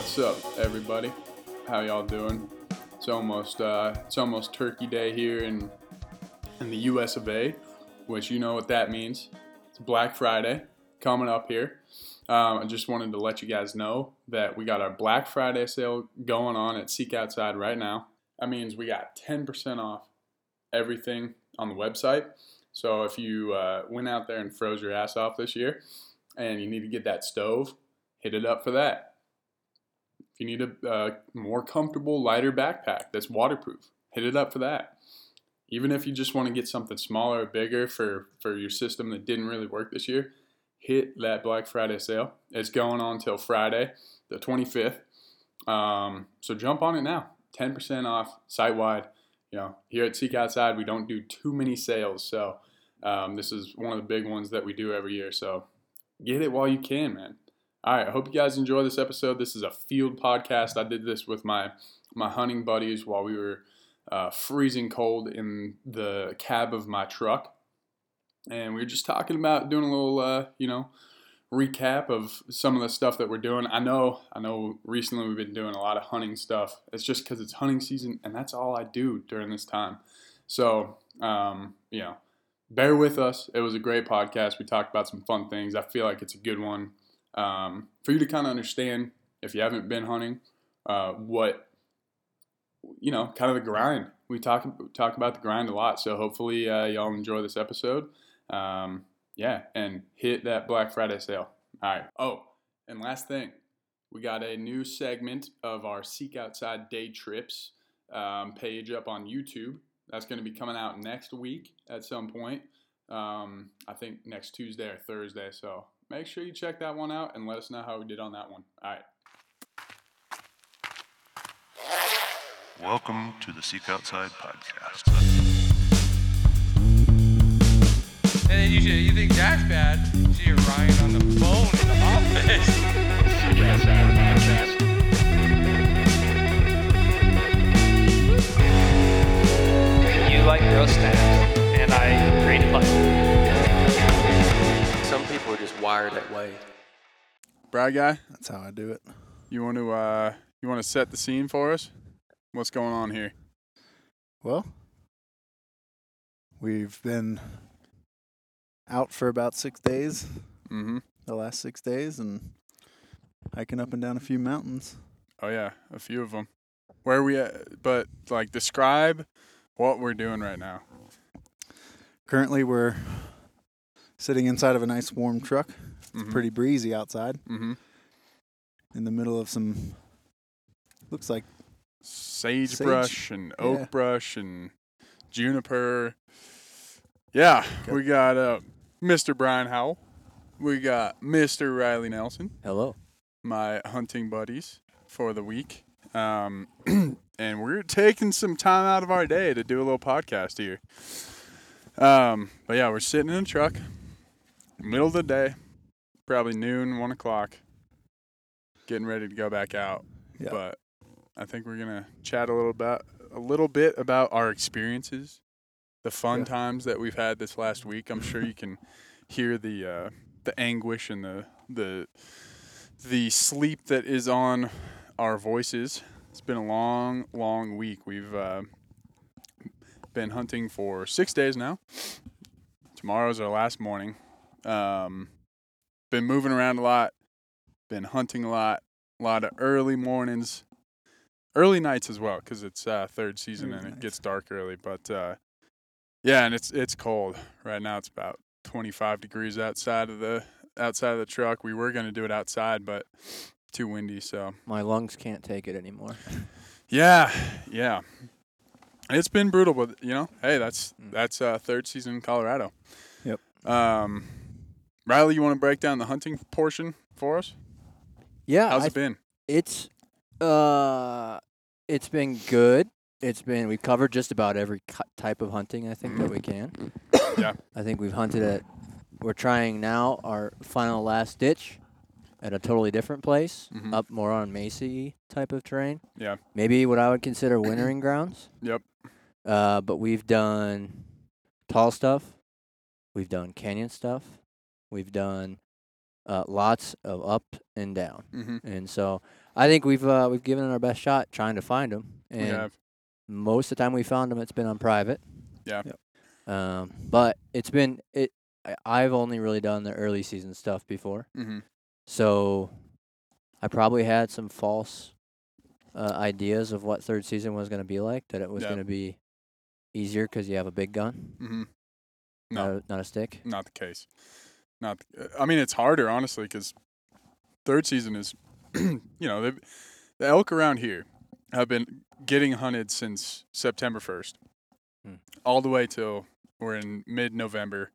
What's up, everybody? How y'all doing? It's almost uh, it's almost Turkey Day here in in the U.S. of A, which you know what that means. It's Black Friday coming up here. Um, I just wanted to let you guys know that we got our Black Friday sale going on at Seek Outside right now. That means we got 10% off everything on the website. So if you uh, went out there and froze your ass off this year and you need to get that stove, hit it up for that. You need a more comfortable, lighter backpack that's waterproof, hit it up for that. Even if you just want to get something smaller or bigger for, for your system that didn't really work this year, hit that Black Friday sale. It's going on till Friday, the 25th. Um, so jump on it now. 10% off site wide. You know, here at Seek Outside, we don't do too many sales. So um, this is one of the big ones that we do every year. So get it while you can, man. All right, I hope you guys enjoy this episode. This is a field podcast. I did this with my my hunting buddies while we were uh, freezing cold in the cab of my truck, and we were just talking about doing a little, uh, you know, recap of some of the stuff that we're doing. I know, I know. Recently, we've been doing a lot of hunting stuff. It's just because it's hunting season, and that's all I do during this time. So, um, you know, bear with us. It was a great podcast. We talked about some fun things. I feel like it's a good one um, for you to kind of understand if you haven't been hunting, uh, what you know, kind of the grind. We talk talk about the grind a lot, so hopefully uh, y'all enjoy this episode. Um, yeah, and hit that Black Friday sale. All right. Oh, and last thing, we got a new segment of our Seek Outside Day Trips um, page up on YouTube. That's going to be coming out next week at some point. Um, I think next Tuesday or Thursday. So make sure you check that one out and let us know how we did on that one. All right. Welcome to the Seek Outside podcast. And then you should, you think that's bad? See you're Ryan on the phone in the office. You like roast snacks, and I grade plus. Some people are just wired that way. Brad guy, That's how I do it. you want to uh, you want to set the scene for us? What's going on here? Well, we've been out for about six days, Mm-hmm. the last six days, and hiking up and down a few mountains. Oh yeah, a few of them. Where are we at? But like, describe what we're doing right now. Currently, we're sitting inside of a nice warm truck. Mhm. Pretty breezy outside, Mm-hmm. in the middle of some, looks like Sagebrush and oak yeah. brush and juniper. Yeah, Got- we got uh, Mr. Brian Howell. We got Mr. Riley Nelson. Hello. my hunting buddies for the week. Um, and we're taking some time out of our day to do a little podcast here. Um, but yeah, we're sitting in a truck, middle of the day, probably noon, one o'clock, getting ready to go back out. Yeah. But I think we're gonna chat a little about a little bit about our experiences, the fun Yeah. times that we've had this last week. I'm sure you can hear the uh, the anguish and the the the sleep that is on our voices. It's been a long, long week. We've uh, been hunting for six days now. Tomorrow's our last morning. Um, been moving around a lot. Been hunting a lot. A lot of early mornings, early nights as well, because it's uh, third season and it gets dark early. But uh, yeah, and it's it's cold right now. It's about 25 degrees outside of the outside of the truck. We were gonna do it outside, but too windy. So My lungs can't take it anymore. yeah, yeah. It's been brutal, but you know, hey, that's Mm. that's uh, third season in Colorado. Yep. Um, Riley, you want to break down the hunting portion for us? Yeah, How's I it been? It's uh, it's been good. It's been we've covered just about every cu- type of hunting I think that we can. Yeah. I think we've hunted at. We're trying now our final last ditch at a totally different place, Mhm. up more on Macy type of terrain. Yeah. Maybe what I would consider wintering grounds. Yep. Uh, but we've done tall stuff. We've done canyon stuff. We've done uh, lots of up and down, Mm-hmm. and so I think we've uh, we've given it our best shot trying to find them. We And have. most of the time we found them, it's been on private. Yeah. Yep. Um, but it's been it. I- I've only really done the early season stuff before, Mm-hmm. so I probably had some false uh, ideas of what third season was going to be like. That it was Yeah. going to be easier because you have a big gun, Mm-hmm. not No, a, not a stick. not the case. Not. I mean, it's harder honestly because third season is, you know, the elk around here have been getting hunted since September first, Hmm. all the way till we're in mid-November,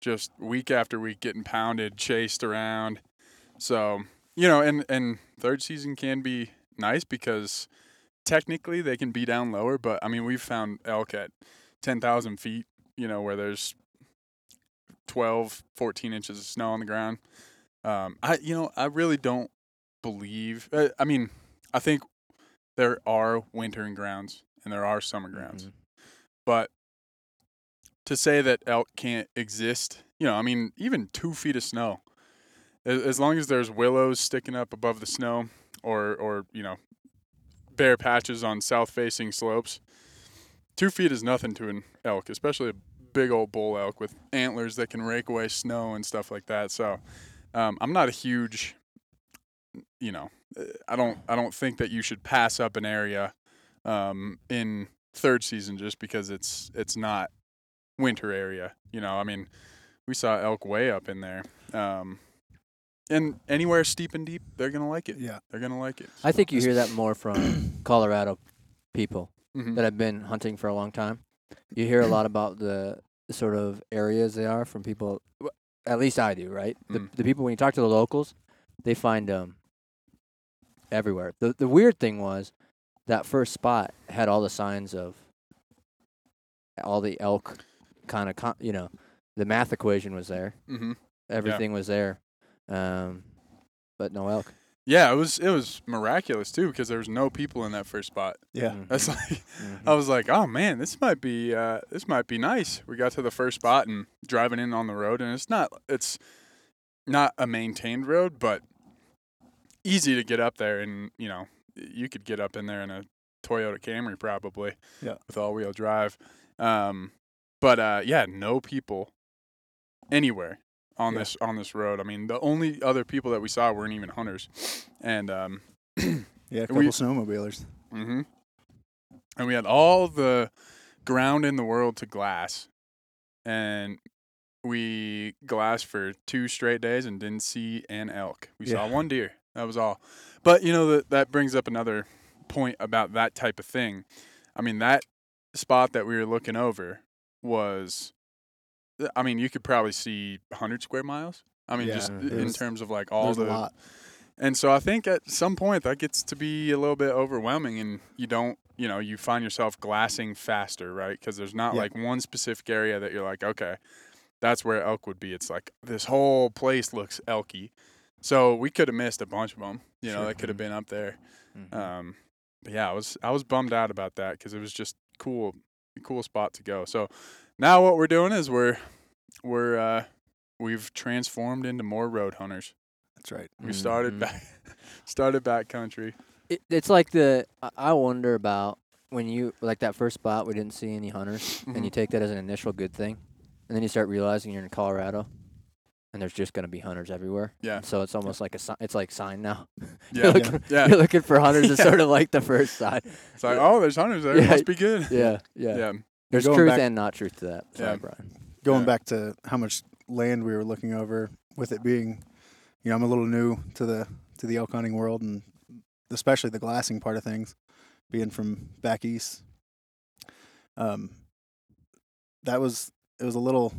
just week after week getting pounded, chased around. So you know, and and third season can be nice because technically they can be down lower, but I mean we've found elk at ten thousand feet, you know, where there's 12, 14 inches of snow on the ground. Um, I, you know, I really don't believe. Uh, I mean, I think there are wintering grounds and there are summer grounds, Mhm. but to say that elk can't exist, you know, I mean, even two feet of snow, as, long as there's willows sticking up above the snow, or or you know, bare patches on south-facing slopes, two feet is nothing to an elk, especially a big old bull elk with antlers that can rake away snow and stuff like that. So, um, I'm not a huge, you know, I don't I don't think that you should pass up an area um, in third season just because it's it's not winter area. You know, I mean, we saw elk way up in there. Um, and anywhere steep and deep, they're gonna like it. Yeah. They're gonna like it. I think you hear that more from Colorado people Mhm. that have been hunting for a long time. You hear a lot about the, the sort of areas they are from people. At least I do, right? The Mm. the people when you talk to the locals, they find them everywhere. The the weird thing was that first spot had all the signs of all the elk kind of con- you know the math equation was there. Mm-hmm. Everything was there, um, but no elk. Yeah, it was it was miraculous too because there was no people in that first spot. Yeah. Mhm. That's like Mhm. I was like, oh man, this might be uh, this might be nice. We got to the first spot and driving in on the road, and it's not it's not a maintained road, but easy to get up there, and you know you could get up in there in a Toyota Camry probably, Yeah. with all wheel drive. Um, but uh, yeah, no people anywhere on Yeah. this on this road. I mean, the only other people that we saw weren't even hunters, and um, Yeah, a couple We- snowmobilers. hmm And we had all the ground in the world to glass, and we glassed for two straight days and didn't see an elk. We saw one deer. That was all. But you know that that brings up another point about that type of thing. I mean, that spot that we were looking over was, I mean, you could probably see 100 square miles. I mean, Yeah, just in terms of like all the and so I think at some point that gets to be a little bit overwhelming, and you don't, you know, you find yourself glassing faster, right? Because there's not Yeah. like one specific area that you're like, okay, that's where elk would be. It's like this whole place looks elky. So we could have missed a bunch of them, you know, Sure. that could have been up there. Mhm. Um, but yeah, I was I was bummed out about that because it was just cool, cool spot to go. So now what we're doing is we're we're uh, we've transformed into more road hunters. That's right. We started Mhm. back started back country. it, it's like the I- I wonder about when you like that first spot we didn't see any hunters and you Mhm. take that as an initial good thing and then you start realizing you're in Colorado and there's just going to be hunters everywhere. Yeah. So it's almost like a si- it's like sign now. Yeah, you're, looking, yeah. you're looking for hunters. It's Yeah. sort of like the first sign. It's like, oh, there's hunters there. Yeah. Must be good. Yeah, yeah. Yeah. There's Going truth back- and not truth to that. Sorry, Yeah. Brian. Going Yeah. back to how much land we were looking over, with it being, you know, I'm a little new to the to the elk hunting world, and especially the glassing part of things, being from back east. Um, that was it was a little,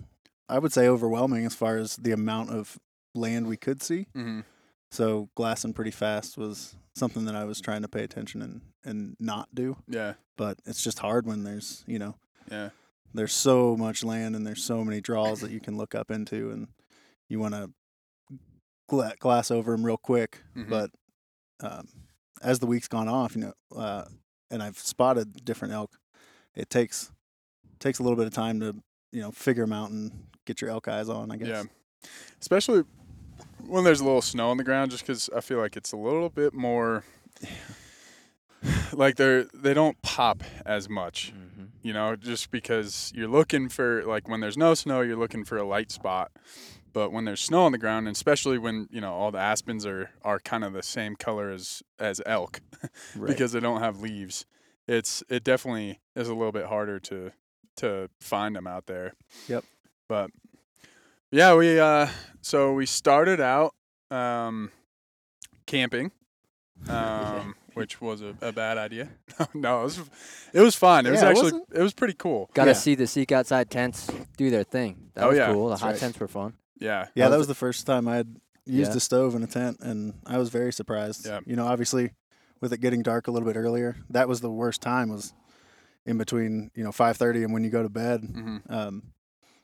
I would say, overwhelming as far as the amount of land we could see. hmm So glassing pretty fast was something that I was trying to pay attention and and not do. Yeah. But it's just hard when there's you know Yeah. there's so much land and there's so many draws that you can look up into and you want to gla- glass over them real quick Mhm. but um, as the week's gone off you know uh, and i've spotted different elk it takes takes a little bit of time to you know figure them out and get your elk eyes on i guess Yeah. Especially when there's a little snow on the ground, just because I feel like it's a little bit more like they're they don't pop as much. Mm-hmm. You know, just because you're looking for like when there's no snow, you're looking for a light spot. But when there's snow on the ground, and especially when you know all the aspens are are kind of the same color as as elk, Right. because they don't have leaves, it's it definitely is a little bit harder to to find them out there. Yep. But yeah, we uh so we started out um camping. Um which was a, a bad idea. no, it was it was fun. It was Yeah, it actually wasn't- it was pretty cool. Got to Yeah. see the Seek Outside tents do their thing. That Oh, was yeah, cool. The that's hot right. tents were fun. Yeah. Yeah, How's that was the first time I had used Yeah. a stove in a tent, and I was very surprised. Yeah. You know, obviously, with it getting dark a little bit earlier, that was the worst time. Was in between, you know, five thirty and when you go to bed. hmm Um,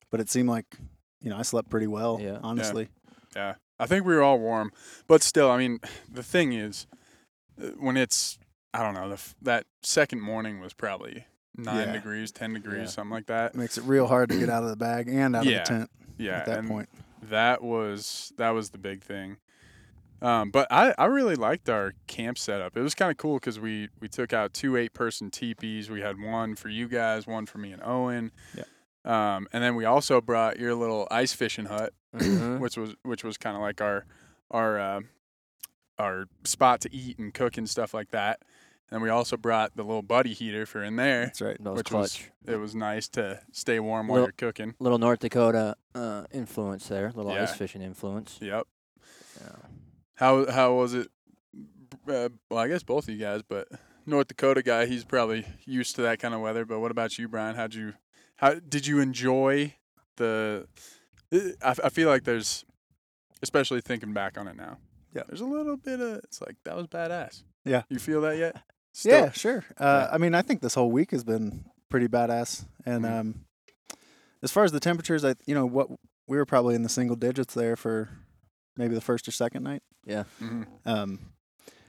but it seemed like, you know, I slept pretty well. Yeah. Yeah. Honestly. Yeah. I think we were all warm, but still, I mean, the thing is when it's I don't know, the, that second morning was probably 9 Yeah. degrees, 10 degrees, Yeah. something like that. It makes it real hard to get out of the bag and out Yeah. of the tent Yeah. at that and point. that was that was the big thing. Um, but I, I really liked our camp setup. It was kind of cool because we we took out two eight person teepees. We had one for you guys, one for me and Owen. Yeah. Um, and then we also brought your little ice fishing hut, Mhm. which was which was kind of like our our uh, our spot to eat and cook and stuff like that. And we also brought the little buddy heater for in there, That's right. That was which clutch. was it was nice to stay warm while Little- you're cooking. Little North Dakota uh, influence there. Little Yeah. ice fishing influence. Yep. Yeah. How how was it? Uh, well, I guess both of you guys, but North Dakota guy, he's probably used to that kind of weather. But what about you, Brian? How'd you how did you enjoy the? I, I feel like there's, especially thinking back on it now. Yeah. There's a little bit of it's like that was badass. Yeah. You feel that yet? Still? Yeah, sure. Uh, Yeah. I mean, I think this whole week has been pretty badass. And Mhm. um, as far as the temperatures, I you know what we were probably in the single digits there for maybe the first or second night. hmm Um,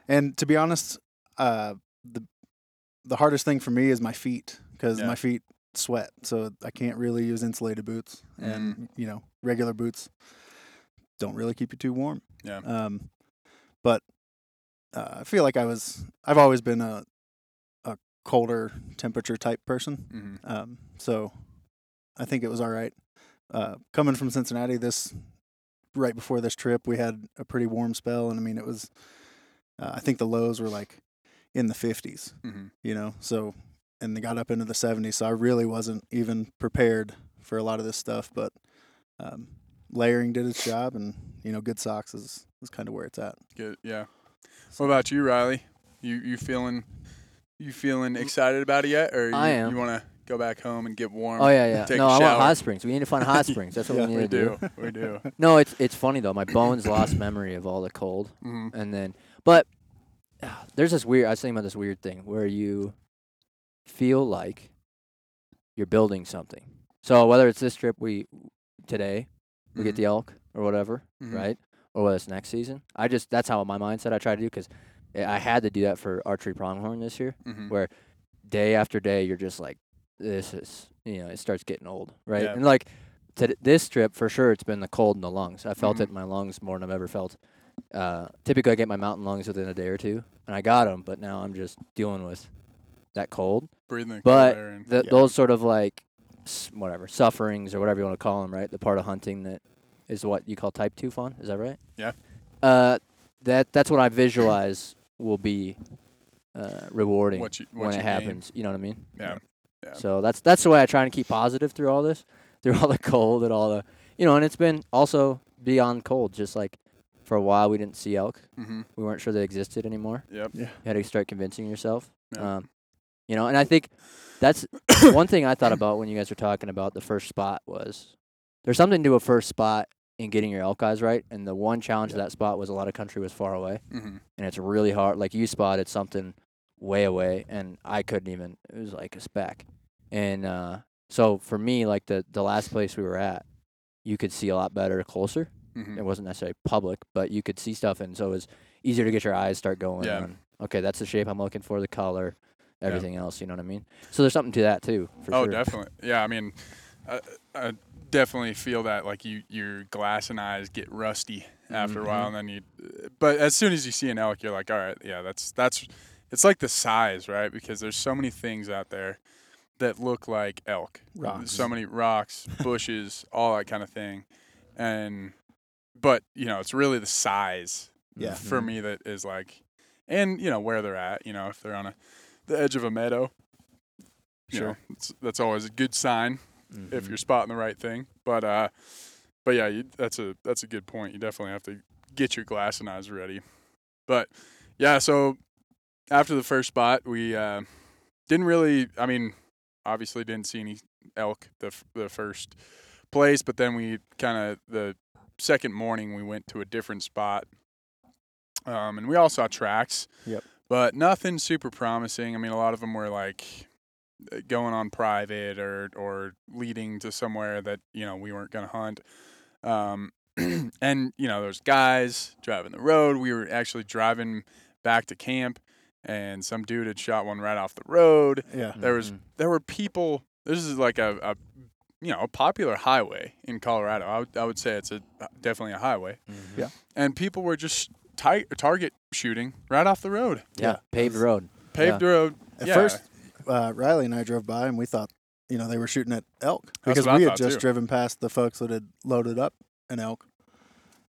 and to be honest, uh, the the hardest thing for me is my feet because Yeah. my feet sweat, so I can't really use insulated boots, and Mm-hmm. you know regular boots don't really keep you too warm. Yeah. Um, but uh, I feel like I was I've always been a a colder temperature type person. hmm Um, so I think it was all right. Uh, coming from Cincinnati, this right before this trip, we had a pretty warm spell, and I mean, it was. Uh, I think the lows were like in the 50s, hmm you know. So, and they got up into the 70s. So I really wasn't even prepared for a lot of this stuff, but um, layering did its job, and you know, good socks is is kind of where it's at. Good. Yeah. What about you, Riley? You you feeling you feeling excited about it yet, or you, I am. you want to go back home and get warm? Oh yeah, yeah. Take no, a I shower. want hot springs. We need to find hot springs. That's what Yeah, we need we to do. do. We do. No, it's it's funny though. My bones lost memory of all the cold, hmm and then but ah, there's this weird. I was thinking about this weird thing where you feel like you're building something. So whether it's this trip we today we get Mhm. the elk or whatever, Mhm. right? Or whether it's next season. I just that's how my mindset I try to do because I had to do that for archery pronghorn this year. hmm where day after day you're just like this is you know it starts getting old right Yeah. and like to this trip for sure it's been the cold in the lungs i felt it in my lungs more than i've ever felt uh, typically i get my mountain lungs within a day or two and i got them but now i'm just dealing with that cold Breathing but the, Yeah. those sort of like whatever sufferings or whatever you want to call them right the part of hunting that is what you call type 2 fun is that right Yeah. uh, that that's what i visualize will be uh, rewarding what you what when it gain. happens. You know what I mean? Yeah. Yeah. So that's that's the way I try and keep positive through all this, through all the cold and all the, you know. And it's been also beyond cold. Just like for a while we didn't see elk. hmm We weren't sure they existed anymore. Yep. Yeah. You had to start convincing yourself. Yeah. Um, you know, and I think that's one thing I thought about when you guys were talking about the first spot was there's something to a first spot in getting your elk eyes right. And the one challenge of that spot was a lot of country was far away hmm and it's really hard. Like you spotted something way away, and I couldn't even. It was like a speck, and uh, so for me, like the the last place we were at, you could see a lot better closer. hmm It wasn't necessarily public, but you could see stuff, and so it was easier to get your eyes start going. Yeah. On, okay, that's the shape I'm looking for, the color, Yeah. everything else. You know what I mean? So there's something to that too. For Oh, sure. definitely. Yeah, I mean, I, I definitely feel that like you your glass and eyes get rusty after a Mhm. while, and then you. But as soon as you see an elk, you're like, all right, yeah, that's that's. It's like the size, right? Because there's so many things out there that look like elk. Rocks. So many rocks, bushes, all that kind of thing, and but you know, it's really the size Yeah. for me that is like, and you know where they're at. You know, if they're on a the edge of a meadow, you know, it's, that's always a good sign Mm-hmm. if you're spotting the right thing. But uh, but yeah, you, that's a that's a good point. You definitely have to get your glass and eyes ready. But yeah, so after the first spot, we uh, didn't really. I mean, obviously didn't see any elk the f- the first place, but then we kind of the second morning we went to a different spot, um, and we all saw tracks. Yep. But nothing super promising. I mean, a lot of them were like uh, going on private or or leading to somewhere that you know we weren't gonna hunt. Um, and you know, those guys driving the road. We were actually driving back to camp, and some dude had shot one right off the road. Yeah. There was Mhm. there were people. This is like a, a you know a popular highway in Colorado. I would I would say it's a definitely a highway, Mhm. Yeah. and people were just ti- target shooting right off the road, Yeah, Yeah. paved road. paved road. At yeah. first, uh, Riley and I drove by and we thought, you know, they were shooting at elk because we had just too. driven past the folks that had loaded up an elk,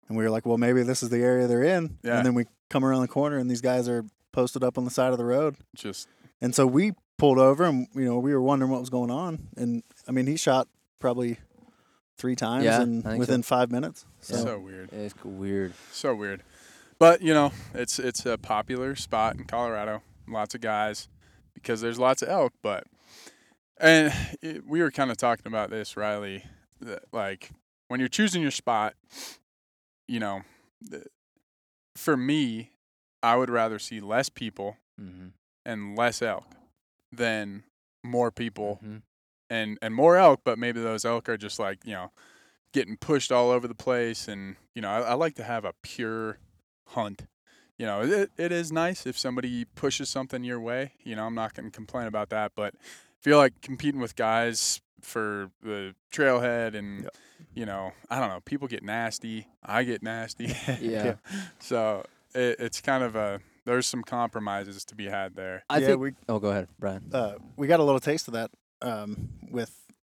and we were like, well, maybe this is the area they're in. Yeah. And then we come around the corner and these guys are posted up on the side of the road, just and so we pulled over and you know we were wondering what was going on, and I mean he shot probably three times Yeah, in within so. five minutes. so, So, weird. It's weird. So weird. But, you know, it's it's a popular spot in Colorado. Lots of guys because there's lots of elk, but and it, we were kind of talking about this, Riley, that, like when you're choosing your spot, you know, for me, I would rather see less people Mm-hmm. and less elk than more people Mm-hmm. and and more elk, but maybe those elk are just like you know getting pushed all over the place, and you know I, I like to have a pure hunt. You know, it it is nice if somebody pushes something your way. You know, I'm not going to complain about that, but I feel like competing with guys for the trailhead and Yep. you know I don't know, people get nasty. I get nasty. Yeah. so it, it's kind of a there's some compromises to be had there. I yeah, think. we oh, go ahead, Brian. uh, we got a little taste of that um, with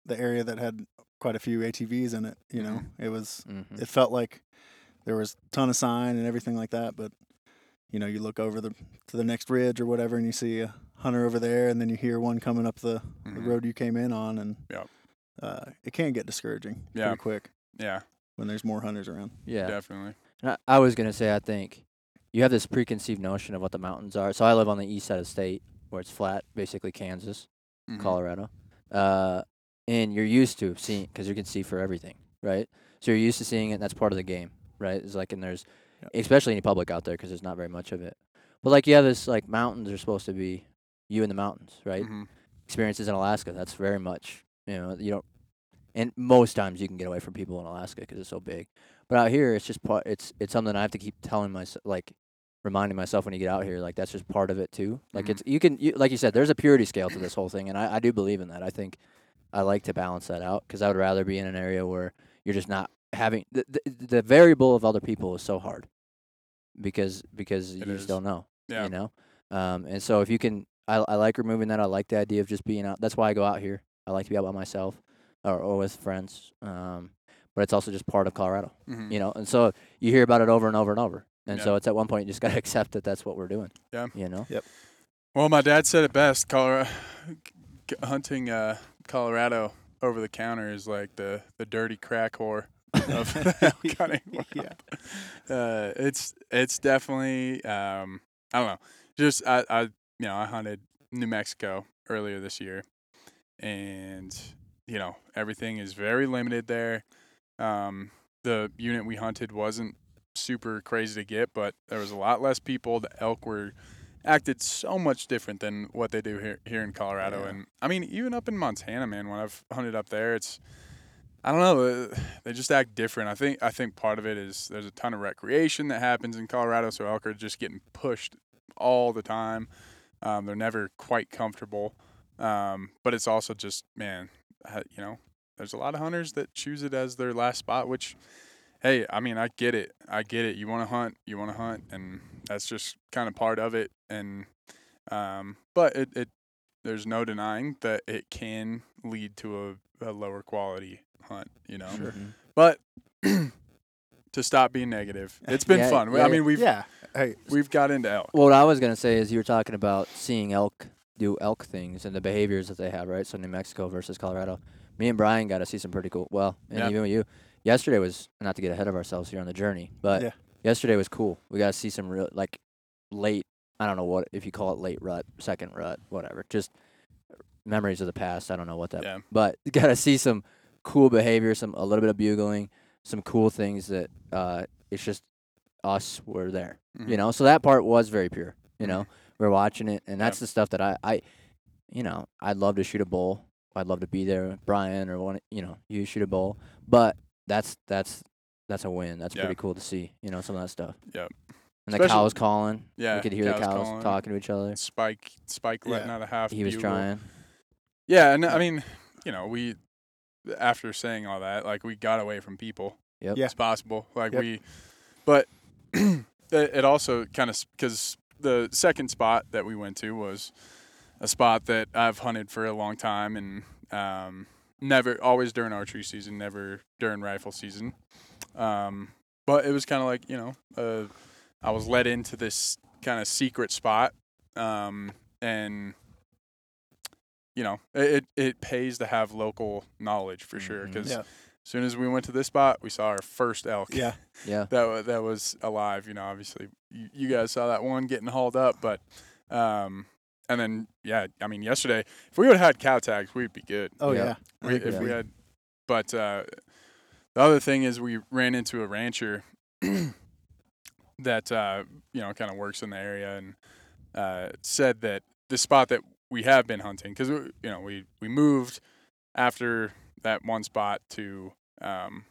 the area that had quite a few ATVs in it. You know, it was Mm-hmm. it felt like there was a ton of sign and everything like that, but you know, you look over the to the next ridge or whatever, and you see a hunter over there, and then you hear one coming up the, the Mhm. road you came in on, and Yep. uh, it can get discouraging Yeah. pretty quick Yeah, when there's more hunters around. Yeah. definitely. And I, I was gonna say, I think you have this preconceived notion of what the mountains are. So I live on the east side of the state, where it's flat, basically Kansas, Mhm. Colorado, uh, and you're used to seeing because you can see for everything, right? So you're used to seeing it. and That's part of the game, right? It's like, and there's Yep. especially any public out there because there's not very much of it. But like, yeah, this like mountains are supposed to be you in the mountains, right? Mhm. experiences in Alaska. That's very much you know you don't, and most times you can get away from people in Alaska because it's so big. But out here, it's just part. It's it's something I have to keep telling myself, like reminding myself when you get out here, like that's just part of it too. Like Mhm. it's you can you, like you said, there's a purity scale to this whole thing, and I, I do believe in that. I think I like to balance that out because I would rather be in an area where you're just not having the the, the variable of other people is so hard because because It you is. just don't know Yeah. you know um and so if you can I, I like removing that i like the idea of just being out that's why i go out here i like to be out by myself or, or with friends um but it's also just part of colorado Mhm. you know and so you hear about it over and over and over and Yeah. so it's at one point you just got to accept that that's what we're doing Yeah. you know Yep. Well, my dad said it best. Colorado hunting uh, Colorado over the counter is like the the dirty crack whore of elk. Yeah. Uh, it's it's definitely um, I don't know. Just I, I you know I hunted New Mexico earlier this year, and you know everything is very limited there. Um, the unit we hunted wasn't super crazy to get, but there was a lot less people. The elk were acted so much different than what they do here here in Colorado. Yeah. And I mean, even up in Montana, man, when I've hunted up there, it's I don't know, uh, they just act different. I think I think part of it is there's a ton of recreation that happens in Colorado, so elk are just getting pushed all the time. Um, they're never quite comfortable. Um, but it's also just man, you know, there's a lot of hunters that choose it as their last spot, which hey, I mean, I get it. I get it. You want to hunt, you want to hunt, and that's just kind of part of it. And um, but it, it there's no denying that it can lead to a, a lower quality hunt. You know, Mhm. but to stop being negative, it's been Yeah, fun. yeah, I mean, we've yeah. Hey, we've got into elk. Well, what I was gonna say is you were talking about seeing elk do elk things and the behaviors that they have, right? So New Mexico versus Colorado. Me and Brian got to see some pretty cool. Well, and Yeah. even with you, yesterday was not to get ahead of ourselves here on the journey, but Yeah. yesterday was cool. We got to see some real like late. I don't know what if you call it late rut, second rut, whatever. Just memories of the past. I don't know what that. Yeah. But you got to see some cool behavior, some a little bit of bugling, some cool things that uh, it's just us were there you Mhm. know so that part was very pure you know we're watching it and that's the stuff that i i you know i'd love to shoot a bull i'd love to be there with brian or one you know you shoot a bull but that's that's that's a win that's Yeah. pretty cool to see you know some of that stuff Yeah. and the Especially- cows calling Yeah, we could hear the cows cows calling. talking to each other Spike, Spike letting Yeah. out a half. he was trying Yeah, and I mean, you know, we after saying all that, like we got away from people. Yep. Yeah. It's possible. Like Yep. we, but it, it also kind of because the second spot that we went to was a spot that I've hunted for a long time and um, never always during archery season, never during rifle season. Um, but it was kind of like you know, uh, I was led into this kind of secret spot, um, and you know, it, it it pays to have local knowledge for sure. Mhm. Because Yeah. as soon as we went to this spot, we saw our first elk. Yeah. yeah that wa- that was alive. You know, obviously you, you guys saw that one getting hauled up, but um, and then yeah, I mean, yesterday if we would have had cow tags, we'd be good. Oh Yeah. yeah. We, think if we- we had, but uh, the other thing is we ran into a rancher that uh, you know kind of works in the area and uh, said that the spot that we have been hunting because you know we we moved after that one spot to um,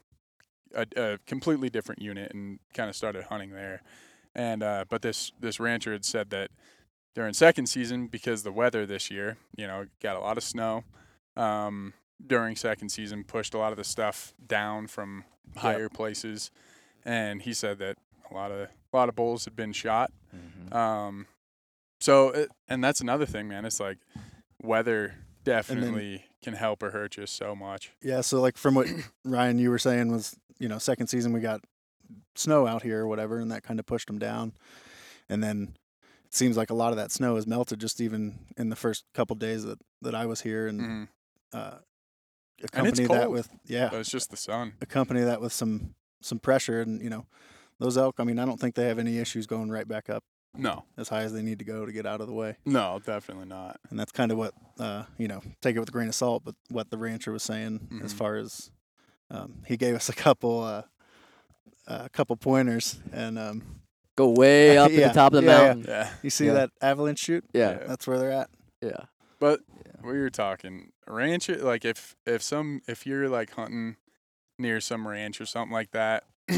a, a completely different unit and kind of started hunting there. And uh, but this this rancher had said that during second season because the weather this year you know got a lot of snow um, during second season pushed a lot of the stuff down from higher places. And he said that a lot of a lot of bulls had been shot. Mhm. um, so it, and that's another thing, man. It's like weather definitely can help or hurt you so much. Yeah, so like from what Ryan you were saying was, you know, second season we got snow out here or whatever, and that kind of pushed them down. And then it seems like a lot of that snow has melted just even in the first couple days that that I was here, and Mhm. uh, And it's accompany that with yeah, it's just the sun. accompany that with some some pressure, and you know, those elk. I mean, I don't think they have any issues going right back up No, as high as they need to go to get out of the way. no, definitely not. and that's kind of what uh, you know take it with a grain of salt but what the rancher was saying as Mhm. far as um, he gave us a couple uh, a couple pointers and um, go way up at Yeah, the top of the yeah, yeah. mountain Yeah, you see Yeah. that avalanche chute yeah Yeah. that's where they're at yeah but Yeah. we were talking ranch. Like if if some if you're like hunting near some ranch or something like that.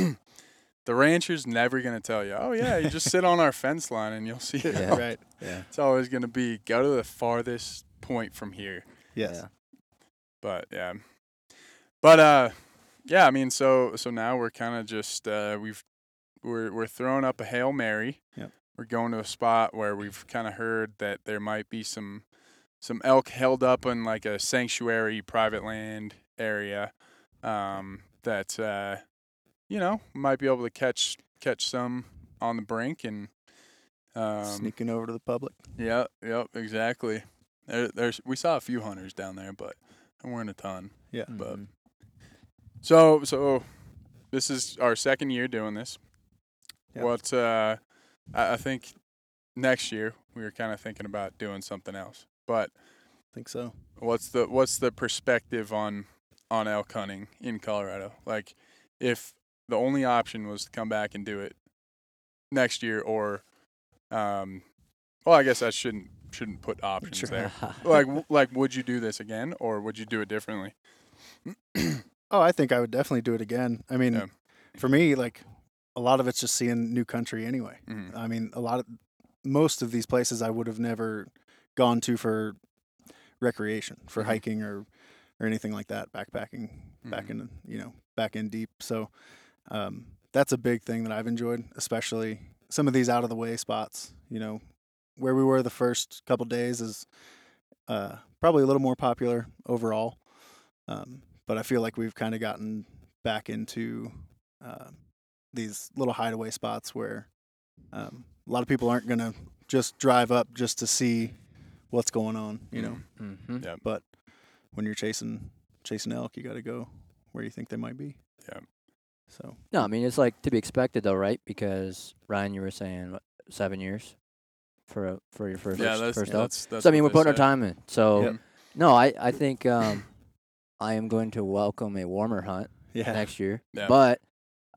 The rancher's never gonna tell you, "Oh yeah, you just sit on our fence line and you'll see." it." Yeah. right yeah It's always gonna be go to the farthest point from here. yes yeah but yeah but uh yeah i mean so so now we're kind of just uh we've we're we're throwing up a hail mary Yep. we're going to a spot where we've kind of heard that there might be some some elk held up in like a sanctuary private land area um that uh you know might be able to catch catch some on the brink and um sneaking over to the public yeah yep exactly there, there's we saw a few hunters down there but there weren't a ton yeah but Mhm. so so this is our second year doing this. Yep. What uh I, I think next year we were kind of thinking about doing something else. But i think so what's the what's the perspective on on elk hunting in Colorado? Like if the only option was to come back and do it next year or um well I guess I shouldn't shouldn't put options there. Like w- like would you do this again or would you do it differently? oh i think i would definitely do it again i mean Yeah. for me like a lot of it's just seeing new country anyway Mhm. I mean, a lot of most of these places I would have never gone to for recreation, for Mhm. hiking or or anything like that, backpacking, back Mhm. in you know back in deep. So um, that's a big thing that I've enjoyed, especially some of these out of the way spots. You know, where we were the first couple days is uh, probably a little more popular overall, um, but I feel like we've kind of gotten back into uh, these little hideaway spots where um, a lot of people aren't gonna just drive up just to see what's going on. You know, Mm-hmm. Yeah. but when you're chasing chasing elk, you got to go where you think they might be. Yeah. So No, I mean it's like to be expected though, right? Because Ryan, you were saying what, seven years for a, for your first yeah, that's first elk. that's, that's So I mean, we're what they putting our time in. So Yep. no, I I think um, I am going to welcome a warmer hunt yeah, next year. Yeah. But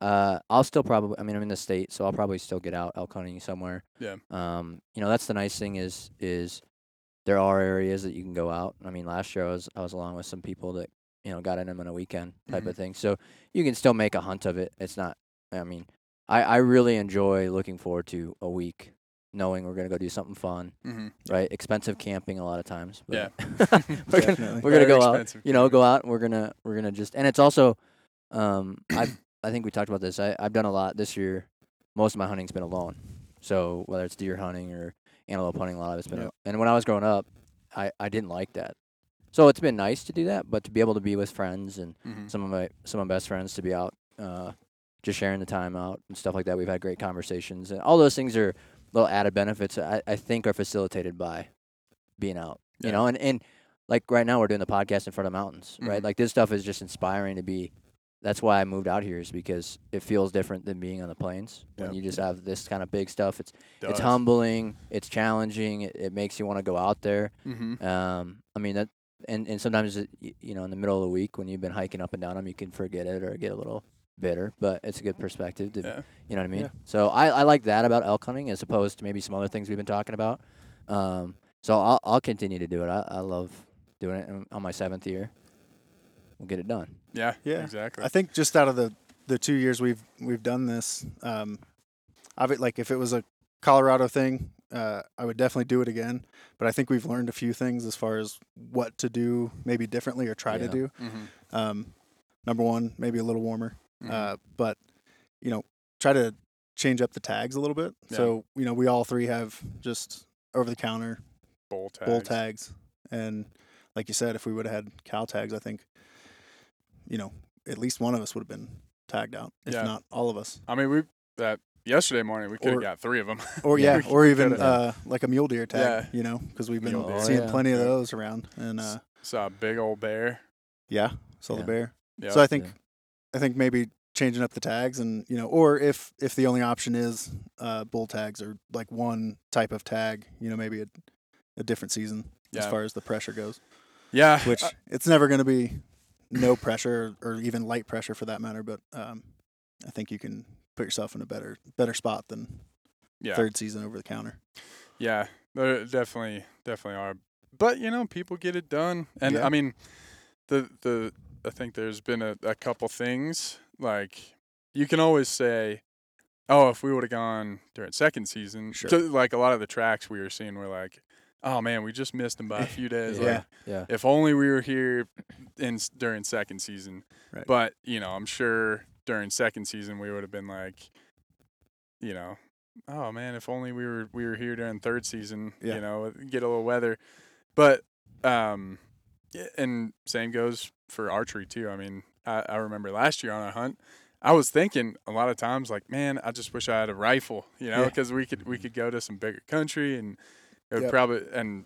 uh, I'll still probably. I mean, I'm in the state, so I'll probably still get out elk hunting somewhere. Yeah. Um, you know, that's the nice thing is is there are areas that you can go out. I mean, last year I was I was along with some people that you know got in them on a weekend type Mhm. of thing. So you can still make a hunt of it. It's not. I mean, I I really enjoy looking forward to a week. Knowing we're gonna go do something fun, Mhm. right? Expensive camping a lot of times. but Yeah. we're gonna Very go out. expensive You know, go out. And we're gonna we're gonna just and it's also, um, I I think we talked about this. I I've done a lot this year. Most of my hunting's been alone. So whether it's deer hunting or antelope hunting, a lot of it's been. Yep. And when I was growing up, I I didn't like that. So it's been nice to do that, but to be able to be with friends and Mhm. some of my some of my best friends to be out, uh, just sharing the time out and stuff like that. We've had great conversations and all those things are little added benefits. I, I think are facilitated by being out. You know, and and like right now we're doing the podcast in front of mountains, right? Mhm. Like this stuff is just inspiring to be. That's why I moved out here is because it feels different than being on the plains. When you just have this kind of big stuff, it's it's humbling, it's challenging, it, it makes you want to go out there. Mhm. Um, I mean that, and and sometimes it, you know in the middle of the week when you've been hiking up and down them, you can forget it or get a little bitter. But it's a good perspective to, Yeah. you know what I mean. Yeah. So I I like that about elk hunting as opposed to maybe some other things we've been talking about. Um, so I'll I'll continue to do it. I I love doing it I'm on my seventh year. We'll get it done. Yeah. Yeah. Exactly. I think just out of the the two years we've we've done this, um, I've like if it was a Colorado thing, uh, I would definitely do it again. But I think we've learned a few things as far as what to do, maybe differently or try to Yeah. do. Mhm. Um, number one, maybe a little warmer, Mhm. uh, but you know, try to change up the tags a little bit. Yeah. So you know, we all three have just over the counter bull tags. bull tags, and like you said, if we would have had cow tags, I think, you know, at least one of us would have been tagged out, if Yeah. not all of us. I mean, we that yesterday morning we could have got three of them. Or Yeah, yeah, or even uh, like a mule deer tag, Yeah. you know, because we've been Mule deer. seeing Oh, yeah. plenty of those around, and uh, Saw a big old bear. yeah, saw Yeah. the bear. Yeah. So I think, Yeah. I think maybe changing up the tags, and you know, or if if the only option is uh, bull tags or like one type of tag, you know, maybe a, a different season as far as the pressure goes. yeah. which uh, it's never going to be no pressure or even light pressure for that matter. But um, I think you can put yourself in a better better spot than yeah. third season over the counter. Yeah, there definitely definitely are. But you know, people get it done, and Yeah. I mean, the the I think there's been a, a couple things like you can always say, oh, if we would have gone during second season, Sure. 'cause, like a lot of the tracks we were seeing were like, oh man, we just missed them by a few days. Yeah. Like, Yeah. if only we were here in during second season. Right. But you know, I'm sure during second season we would have been like, you know, oh man, if only we were we were here during third season. Yeah. You know, get a little weather. But um, yeah, and same goes for archery too. I mean, I, I remember last year on a hunt. I was thinking a lot of times, like, man, I just wish I had a rifle, you know, Yeah. because we could we could go to some bigger country and it would Yep. probably and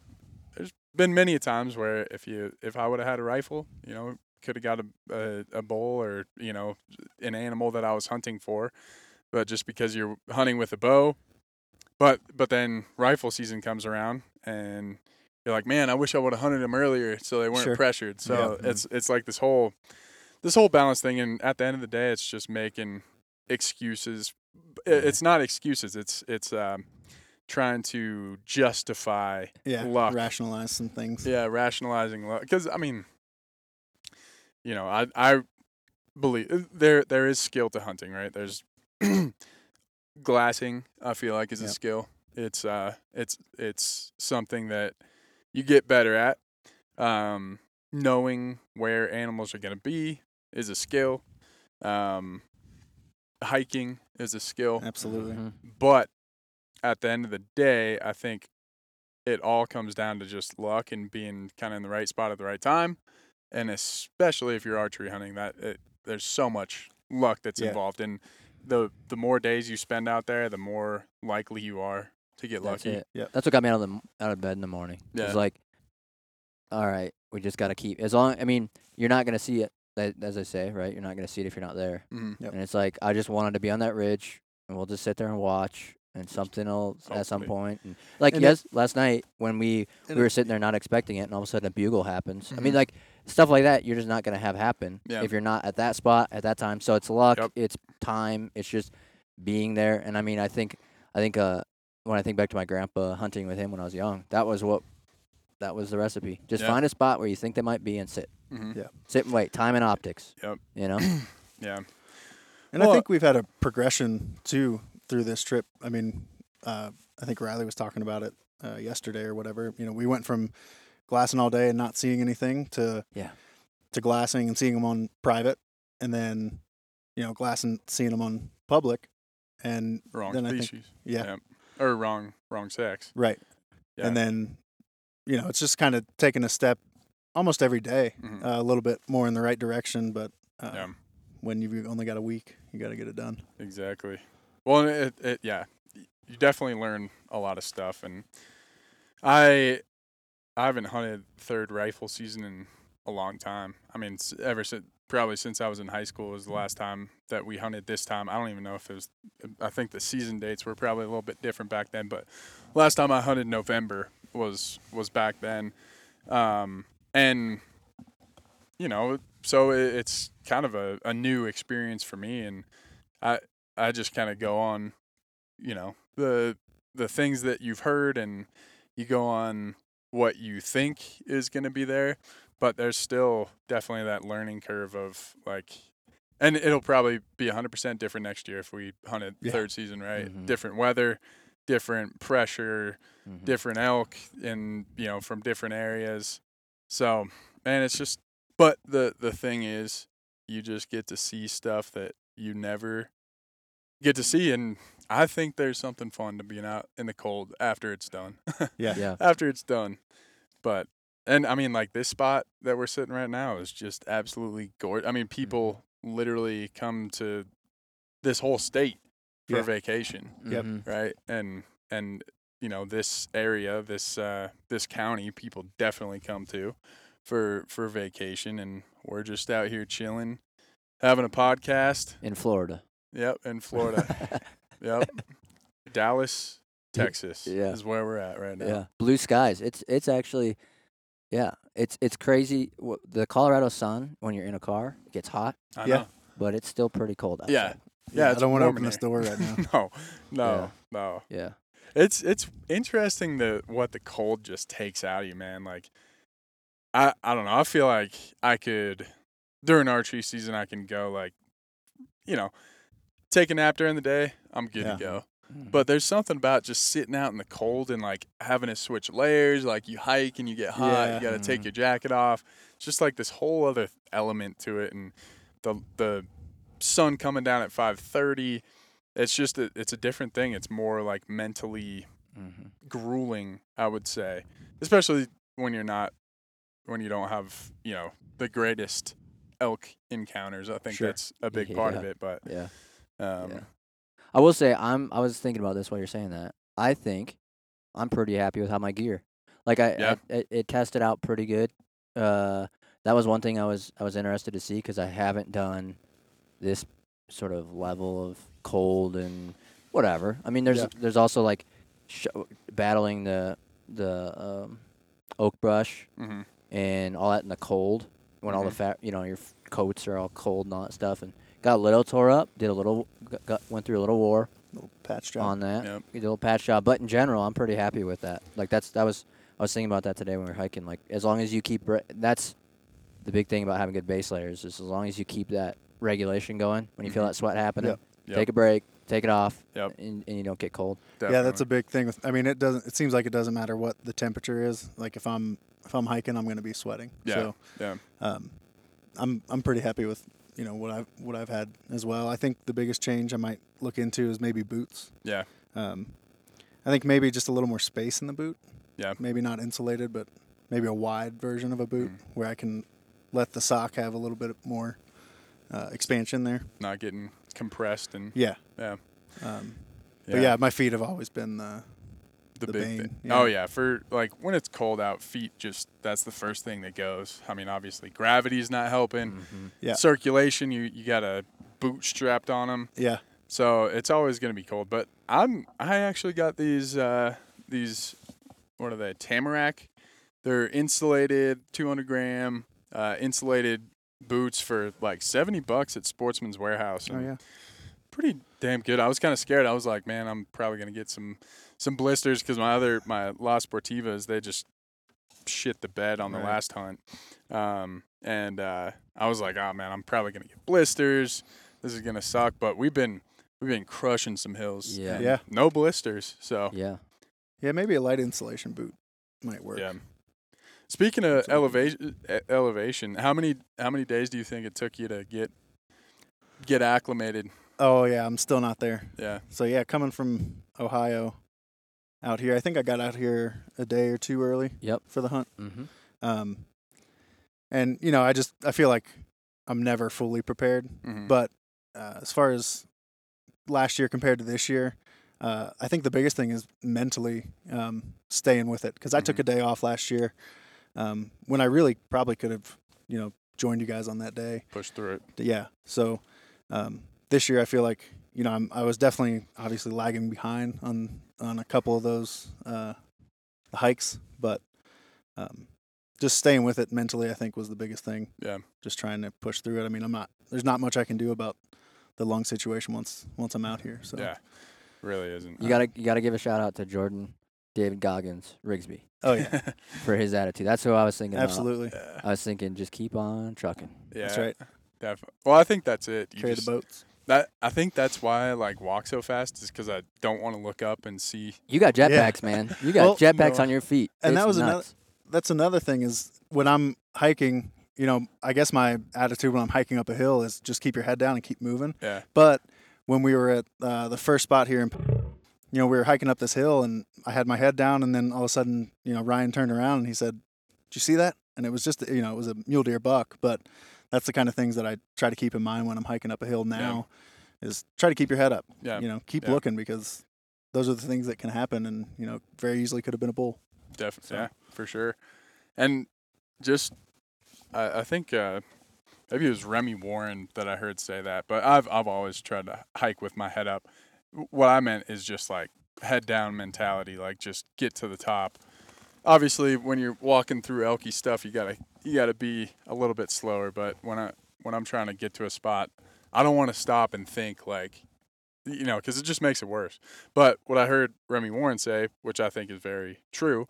there's been many a times where if you if I would have had a rifle, you know, could have got a, a a bull or you know an animal that I was hunting for, but just because you're hunting with a bow, but but then rifle season comes around and you're like, man, I wish I would have hunted them earlier so they weren't Sure. pressured. So Yeah. it's it's like this whole this whole balance thing, and at the end of the day, it's just making excuses. It's not excuses. It's it's um, trying to justify Yeah, luck. rationalize some things. Yeah, rationalizing luck. Because I mean, you know, I I believe uh, there there is skill to hunting, right? There's glassing. I feel like is a Yep. skill. It's uh, it's it's something that you get better at. Um, knowing where animals are going to be is a skill. Um, hiking is a skill, Absolutely. Mhm. but at the end of the day, I think it all comes down to just luck and being kind of in the right spot at the right time, and especially if you're archery hunting, that it, there's so much luck that's Yeah. involved, and the the more days you spend out there, the more likely you are to get That's lucky. it. Yep. That's what got me out of the out of bed in the morning. Yeah. It's like, all right, we just got to keep as long. I mean, you're not gonna see it, as I say, right? You're not gonna see it if you're not there. Mhm. Yep. And it's like I just wanted to be on that ridge, and we'll just sit there and watch, and something will at some point. And like And it- yes, last night when we we were sitting there not expecting it, and all of a sudden a bugle happens. I mean, Mhm. like stuff like that, you're just not gonna have happen Yeah. if you're not at that spot at that time. So it's luck, Yep. it's time, it's just being there. And I mean, I think I think uh when I think back to my grandpa hunting with him when I was young, that was what that was the recipe. Just Yeah. find a spot where you think they might be and sit. Mhm. Yeah. Sit and wait. Time and optics. Yep. You know? Yeah. And Well- I think we've had a progression too through this trip. I mean, uh, I think Riley was talking about it uh, yesterday or whatever. You know, we went from glassing all day and not seeing anything to Yeah. to glassing and seeing them on private, and then you know glassing seeing them on public, and Wrong then I think species. yeah, Yeah. Or wrong wrong sex. right. Yeah. And then you know it's just kind of taking a step almost every day, Mhm. uh, a little bit more in the right direction, but. Uh, yeah. When you've only got a week, you got to get it done. Exactly. Well, it, it yeah, you definitely learn a lot of stuff, and I I haven't hunted third rifle season in a long time. I mean, ever since probably since I was in high school was the last time that we hunted. This time, I don't even know if it was. I think the season dates were probably a little bit different back then, but last time I hunted November was was back then, um, and you know, so it, it's kind of a, a new experience for me, and I I just kind of go on, you know, the the things that you've heard, and you go on what you think is going to be there, but there's still definitely that learning curve of like, and it'll probably be 100% different next year if we hunted Yeah. third season, right? Mhm. Different weather, different pressure, Mhm. different elk in you know from different areas so and it's just but the the thing is you just get to see stuff that you never get to see and i think there's something fun to being out in the cold after it's done Yeah. Yeah. after it's done but and i mean like this spot that we're sitting right now is just absolutely gorgeous i mean people literally come to this whole state for Yeah. vacation Yep. Mhm. right? And and you know this area, this uh, this county, people definitely come to for for vacation, and we're just out here chilling, having a podcast. In Florida. Yep, in Florida. yep, Dallas, Texas Yeah. is where we're at right now. Yeah, blue skies. It's it's actually, yeah, it's it's crazy. The Colorado sun when you're in a car it gets hot, I Yeah. know. but it's still pretty cold outside. Yeah. Yeah, I don't want to open in this door right now. no, no, Yeah. no. yeah, It's it's interesting the what the cold just takes out of you, man. Like I I don't know. I feel like I could during archery season I can go like you know, take a nap during the day, I'm good Yeah. to go. Mhm. But there's something about just sitting out in the cold and like having to switch layers, like you hike and you get hot, Yeah. you got to take Mhm. your jacket off. It's just like this whole other element to it and the the sun coming down at 5:30 it's just a, it's a different thing. It's more like mentally Mhm. grueling, I would say, especially when you're not, when you don't have, you know, the greatest elk encounters. I think Sure. that's a big part of it. But yeah. Um, Yeah. I will say I'm. I was thinking about this while you're saying that. I think I'm pretty happy with how my gear. Like I, Yeah. I it, it tested out pretty good. Uh, that was one thing I was I was interested to see because I haven't done this sort of level of cold and whatever. I mean, there's Yeah. there's also like sh- battling the the um, oak brush mhm. and all that in the cold when all the Mhm. fat, you know, your f- coats are all cold and all that stuff, and got a little tore up. Did a little, got, got went through a little war Little patch job. on that. Yep. Did a little patch job, but in general, I'm pretty happy with that. Like that's that was I was thinking about that today when we were hiking. Like as long as you keep re- that's the big thing about having good base layers is as long as you keep that regulation going when you feel Mhm. that sweat happening, Yep. Yep. take a break, take it off, Yep. and, and you don't get cold. Yeah, that's a big thing. With I mean, it doesn't. It seems like it doesn't matter what the temperature is. Like if I'm if I'm hiking, I'm going to be sweating. Yeah. So yeah. um, I'm I'm pretty happy with you know what I've what I've had as well. I think the biggest change I might look into is maybe boots. Yeah. Um, I think maybe just a little more space in the boot. Yeah. Maybe not insulated, but maybe a wide version of a boot Mm. where I can let the sock have a little bit more uh, expansion there. Not getting compressed and Yeah. yeah. Um, But yeah, my feet have always been the the, the big bane, thing. yeah. Oh yeah, for like when it's cold out, feet just that's the first thing that goes. I mean, obviously gravity's not helping. Mm-hmm. Yeah. Circulation, you you got a boot strapped on them, yeah. so it's always gonna be cold. But I'm I actually got these uh these what are they Tamarack? They're insulated, 200 gram uh, insulated boots for like 70 bucks at Sportsman's Warehouse. Oh yeah. pretty damn good. I was kind of scared. I was like, man, I'm probably gonna get some some blisters because my other my La Sportivas they just shit the bed on the Right. last hunt, um, and uh, I was like, oh man, I'm probably gonna get blisters. This is gonna suck. But we've been we've been crushing some hills. Yeah. Yeah. No blisters. So Yeah. Yeah. Maybe a light insulation boot might work. yeah. Speaking of That's what we elevation, elevation, how many how many days do you think it took you to get get acclimated? Oh yeah. I'm still not there. Yeah, So yeah, coming from Ohio out here, I think I got out here a day or two early Yep. for the hunt. Mm-hmm. Um, and you know, I just I feel like I'm never fully prepared. Mhm. But uh, as far as last year compared to this year, uh, I think the biggest thing is mentally um, staying with it because I took Mhm. a day off last year um, when I really probably could have you know joined you guys on that day. push through it. Yeah. So um, this year, I feel like you know I'm, I was definitely obviously lagging behind on on a couple of those uh, hikes, but um, just staying with it mentally, I think, was the biggest thing. Yeah. Just trying to push through it. I mean, I'm not. There's not much I can do about the lung situation once once I'm out here. So Yeah, really isn't. You gotta you gotta give a shout out to Jordan, David Goggins, Rigsby Oh yeah. for his attitude. That's who I was thinking. about. Absolutely. yeah, I was thinking just keep on trucking. Yeah, that's right. Definitely. Well, I think that's it. You Carry just- the boats. That I think that's why I like walk so fast is because I don't want to look up and see. You got Yeah. jetpacks, man. You got Well, jetpacks no. on your feet. And that It's was another- That's another thing is when I'm hiking. You know, I guess my attitude when I'm hiking up a hill is just keep your head down and keep moving. Yeah, But when we were at uh, the first spot here, in, you know, we were hiking up this hill, and I had my head down, and then all of a sudden, you know, Ryan turned around and he said, "Did you see that?" And it was just, you know, it was a mule deer buck. But that's the kind of things that I try to keep in mind when I'm hiking up a hill now, is try to keep your head up. yeah, You know, keep Yeah. looking because those are the things that can happen, and you know, very easily could have been a bull. definitely, So- yeah, for sure. And just, I, I think uh, maybe it was Remy Warren that I heard say that, but I've I've always tried to hike with my head up. What I meant is just like head down mentality, like just get to the top. Obviously, when you're walking through elky stuff, you gotta you gotta be a little bit slower. But when I when I'm trying to get to a spot, I don't want to stop and think like, you know, because it just makes it worse. But what I heard Remy Warren say, which I think is very true,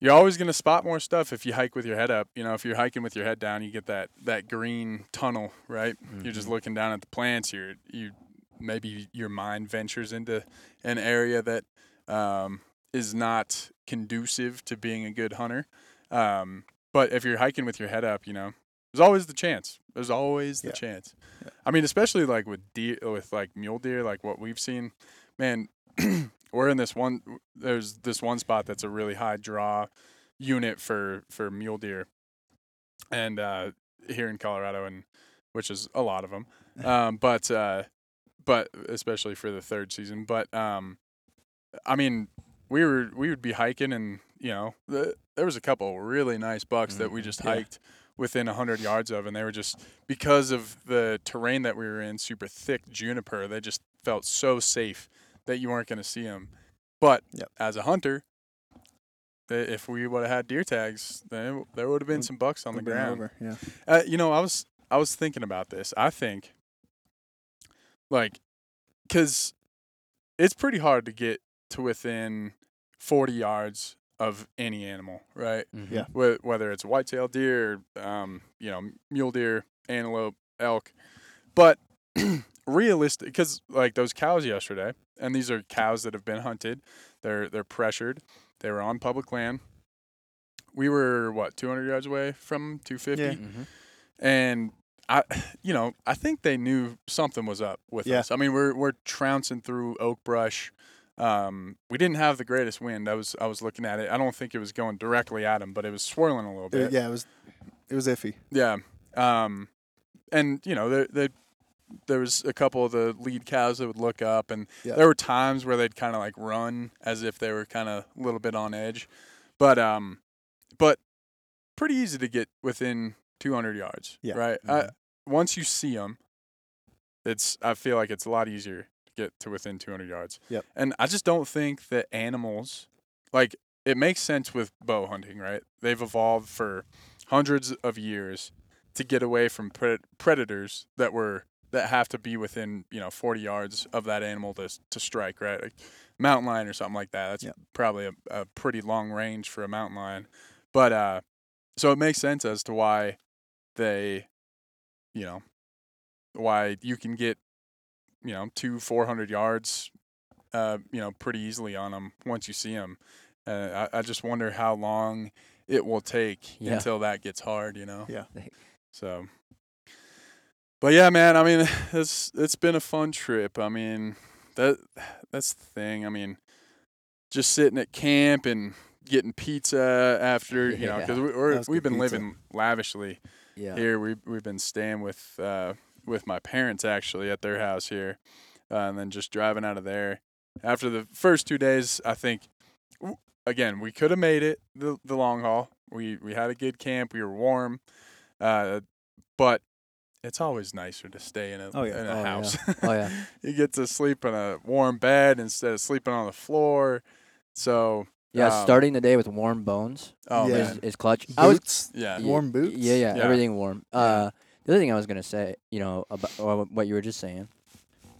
you're always going to spot more stuff if you hike with your head up. You know, if you're hiking with your head down, you get that that green tunnel, right? You're just looking down at the plants. You're you maybe your mind ventures into an area that um, is not conducive to being a good hunter. Um, but if you're hiking with your head up, you know, there's always the chance. There's always the Yeah. chance. I mean, especially like with deer, with like mule deer, like what we've seen, man. we're in this one. There's this one spot that's a really high draw unit for for mule deer, and uh, here in Colorado, and which is a lot of them. Um, but uh, but especially for the third season. But um, I mean, we were we would be hiking, and you know, the, there was a couple really nice bucks that we just Yeah. hiked within a hundred yards of, and they were just because of the terrain that we were in, super thick juniper. They just felt so safe that you weren't going to see them. But Yep. as a hunter, if we would have had deer tags, then there would have been some bucks on the ground. over, Yeah. Uh, you know, I was I was thinking about this. I think, like, because it's pretty hard to get to within forty yards of any animal, right? Mhm. Yeah. Wh- Whether it's a white-tailed deer, um, you know, mule deer, antelope, elk, but realistic, because like those cows yesterday, and these are cows that have been hunted. They're they're pressured. They were on public land. We were what 200 yards away from 250 Yeah. Mhm. and I, you know, I think they knew something was up with Yeah. us. I mean, we're we're trouncing through oak brush. Um, we didn't have the greatest wind. I was I was looking at it. I don't think it was going directly at him, but it was swirling a little It- bit. yeah, it was it was iffy. Yeah. Um, and you know, there, there there was a couple of the lead cows that would look up, and Yeah. there were times where they'd kind of like run as if they were kind of a little bit on edge, but um, but pretty easy to get within 200 yards. Yeah. Right. I, once you see them, it's I feel like it's a lot easier get to within 200 yards. Yep. And I just don't think that animals, like it makes sense with bow hunting, right? They've evolved for hundreds of years to get away from pred- predators that were that have to be within you know 40 yards of that animal to to strike, right? Like mountain lion or something like that. That's Yep. probably a, a pretty long range for a mountain lion, but uh, so it makes sense as to why they, you know, why you can get, you know, two four hundred yards, uh, you know, pretty easily on them once you see them. Uh, I, I just wonder how long it will take Yeah. until that gets hard, you know. Yeah. So, but yeah, man. I mean, it's it's been a fun trip. I mean, that that's the thing. I mean, just sitting at camp and getting pizza after, you know, because we we're, we've been pizza. living lavishly Yeah. here. We we've been staying with uh, with my parents actually at their house here, uh, and then just driving out of there. After the first two days, I think again we could have made it the the long haul. We we had a good camp. We were warm, uh, but it's always nicer to stay in a Oh, yeah. in a Oh, yeah. house. Oh, yeah. you get to sleep in a warm bed instead of sleeping on the floor. So Yeah, um, starting the day with warm bones Oh Yeah. is, is clutch. I was Boots, yeah, warm boots. Yeah, yeah, Yeah. everything warm. Yeah. Uh, the other thing I was gonna say, you know, about or what you were just saying,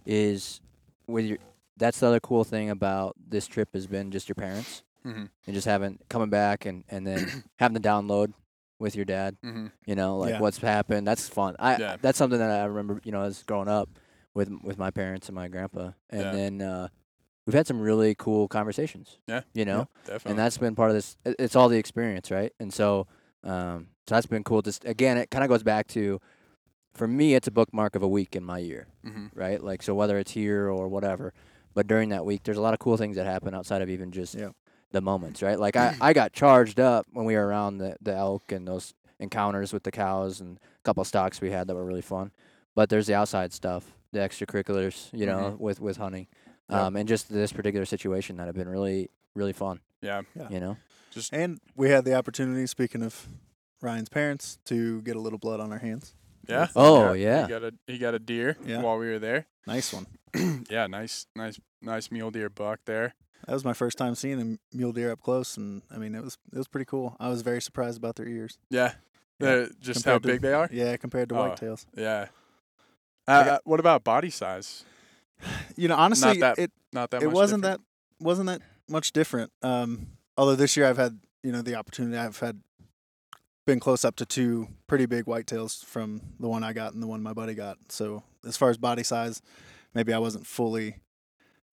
is with your. That's the other cool thing about this trip has been just your parents hmm and just having coming back and and then having to download with your dad. hmm You know, like Yeah. what's happened. That's fun. I Yeah. that's something that I remember. You know, as growing up with with my parents and my grandpa, and Yeah. then uh, we've had some really cool conversations. Yeah. You know, definitely. and that's been part of this. It's all the experience, right? And so, um, so that's been cool. Just again, it kind of goes back to, for me, it's a bookmark of a week in my year, hmm right? Like so, whether it's here or whatever, but during that week, there's a lot of cool things that happen outside of even just Yeah. the moments, right? Like I, I got charged up when we were around the the elk and those encounters with the cows and a couple of stocks we had that were really fun. But there's the outside stuff, the extracurriculars, you know, with with hunting, Yep. um, and just this particular situation that have been really really fun, yeah, Yeah. you know. just And we had the opportunity, speaking of Ryan's parents, to get a little blood on our hands. Yeah. Oh, yeah. He got a he got a deer Yeah. while we were there. Nice one. yeah, nice, nice, nice mule deer buck there. That was my first time seeing a mule deer up close, and I mean, it was it was pretty cool. I was very surprised about their ears. Yeah, Yeah, They're just how compared to- big they are. Yeah, compared to Oh. whitetails. Yeah. Uh, got- uh, what about body size? You know, honestly, that it Not that it much wasn't different? that wasn't that much different. Um, although this year I've had you know the opportunity. I've had been close up to two pretty big whitetails from the one I got and the one my buddy got. So as far as body size, maybe I wasn't fully.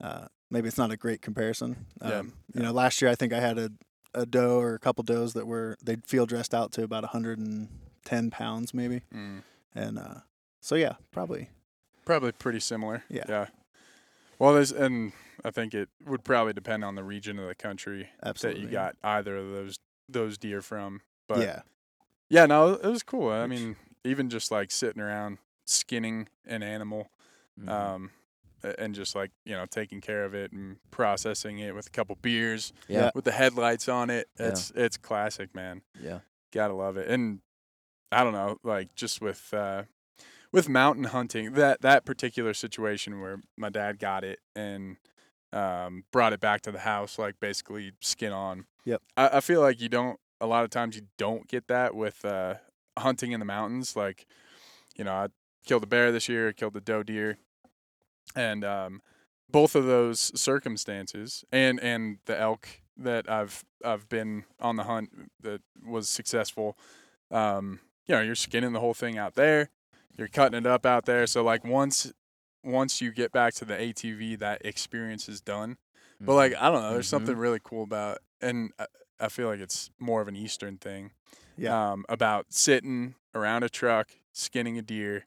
Uh, maybe it's not a great comparison. Um, Yeah, You know, last year I think I had a a doe or a couple does that were they'd field dressed out to about 110 pounds maybe, Mm, and uh, so yeah, probably probably pretty similar. Yeah. Yeah. Well, there's and I think it would probably depend on the region of the country absolutely that you got either of those those deer from. But yeah, Yeah, no, it was cool. I mean, even just like sitting around skinning an animal, Mhm. um, and just like you know taking care of it and processing it with a couple beers, yeah, with the headlights on it. Yeah. It's it's classic, man. yeah, Gotta love it. And I don't know, like just with uh, with mountain hunting, that that particular situation where my dad got it and um, brought it back to the house, like basically skin on. Yep. I, I feel like you don't. A lot of times you don't get that with uh, hunting in the mountains. Like, you know, I killed a bear this year, I killed a doe deer, and um, both of those circumstances, and and the elk that I've I've been on the hunt that was successful. Um, you know, you're skinning the whole thing out there, you're cutting it up out there. So like once once you get back to the ATV, that experience is done. But like I don't know, there's Mhm. something really cool about, and I, feel like it's more of an Eastern thing. Yeah. Um, about sitting around a truck, skinning a deer,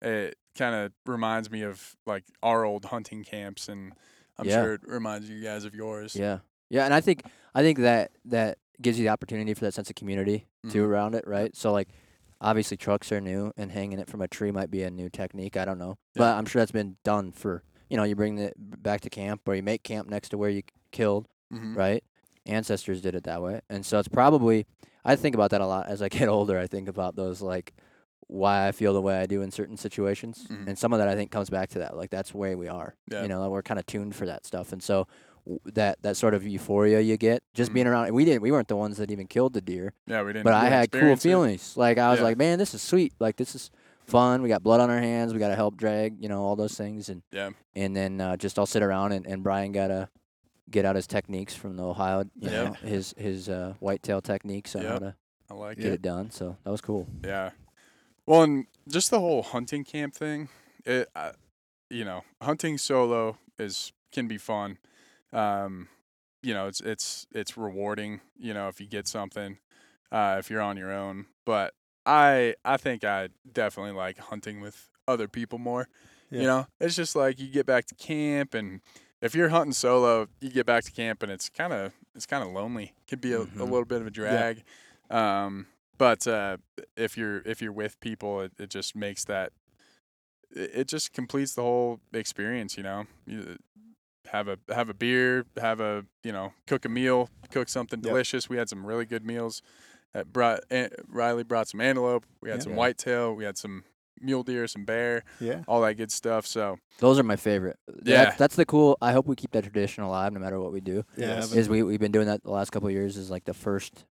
it kind of reminds me of like our old hunting camps, and I'm Yeah. sure it reminds you guys of yours. Yeah, yeah, and I think I think that that gives you the opportunity for that sense of community too Mhm. around it, right? So like, obviously trucks are new, and hanging it from a tree might be a new technique. I don't know, Yeah. but I'm sure that's been done for you know you bring it back to camp or you make camp next to where you killed, Mhm. right? Ancestors did it that way, and so it's probably I think about that a lot as I get older. I think about those like why I feel the way I do in certain situations, Mhm. and some of that I think comes back to that. Like that's the way we are. Yeah. You know, we're kind of tuned for that stuff, and so that that sort of euphoria you get just Mhm. being around. We didn't. We weren't the ones that even killed the deer, Yeah, we didn't. but I had cool experience it. feelings. Like I was Yeah. like, man, this is sweet. Like this is fun. We got blood on our hands. We got to help drag. You know, all those things, and Yeah. and then uh, just all sit around and, and Brian got to get out his techniques from the Ohio, you Yep. know, his his uh, whitetail techniques on how to I like get it. it done. So that was cool. Yeah. Well, and just the whole hunting camp thing, it, uh, you know, hunting solo is can be fun. Um, you know, it's it's it's rewarding. You know, if you get something, uh, if you're on your own. But I I think I definitely like hunting with other people more. Yeah. You know, it's just like you get back to camp, and if you're hunting solo, you get back to camp, and it's kind of it's kind of lonely. Could be a, a Mhm. little bit of a drag. Um, but uh, if you're if you're with people, it, it just makes that it, it just completes the whole experience. You know, you have a have a beer, have a you know cook a meal, cook something Yep. delicious. We had some really good meals. That brought eh, Riley brought some antelope. We had Yeah. some Yeah. whitetail. We had some mule deer, some bear, Yeah. all that good stuff. So Those are my favorite. Yeah. That's, that's the cool. I hope we keep that tradition alive no matter what we do. Yeah. Yes. Is we we've been doing that the last couple of years. Is like the first